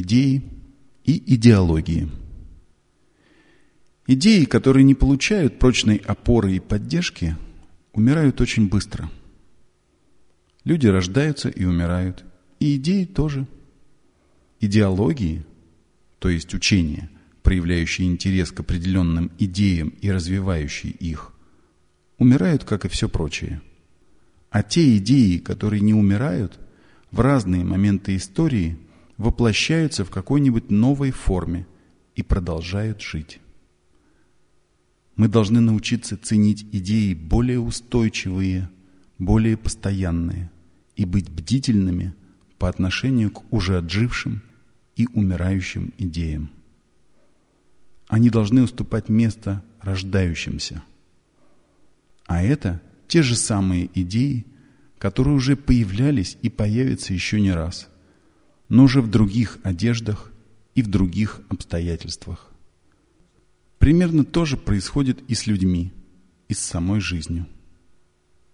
идеи и идеологии. Идеи, которые не получают прочной опоры и поддержки, умирают очень быстро. Люди рождаются и умирают, и идеи тоже. Идеологии, то есть учения, проявляющие интерес к определенным идеям и развивающие их, умирают, как и все прочее. А те идеи, которые не умирают, в разные моменты истории воплощаются в какой-нибудь новой форме и продолжают жить. Мы должны научиться ценить идеи более устойчивые, более постоянные и быть бдительными по отношению к уже отжившим и умирающим идеям. Они должны уступать место рождающимся. А это те же самые идеи, которые уже появлялись и появятся еще не раз, но уже в других одеждах и в других обстоятельствах. Примерно то же происходит и с людьми, и с самой жизнью.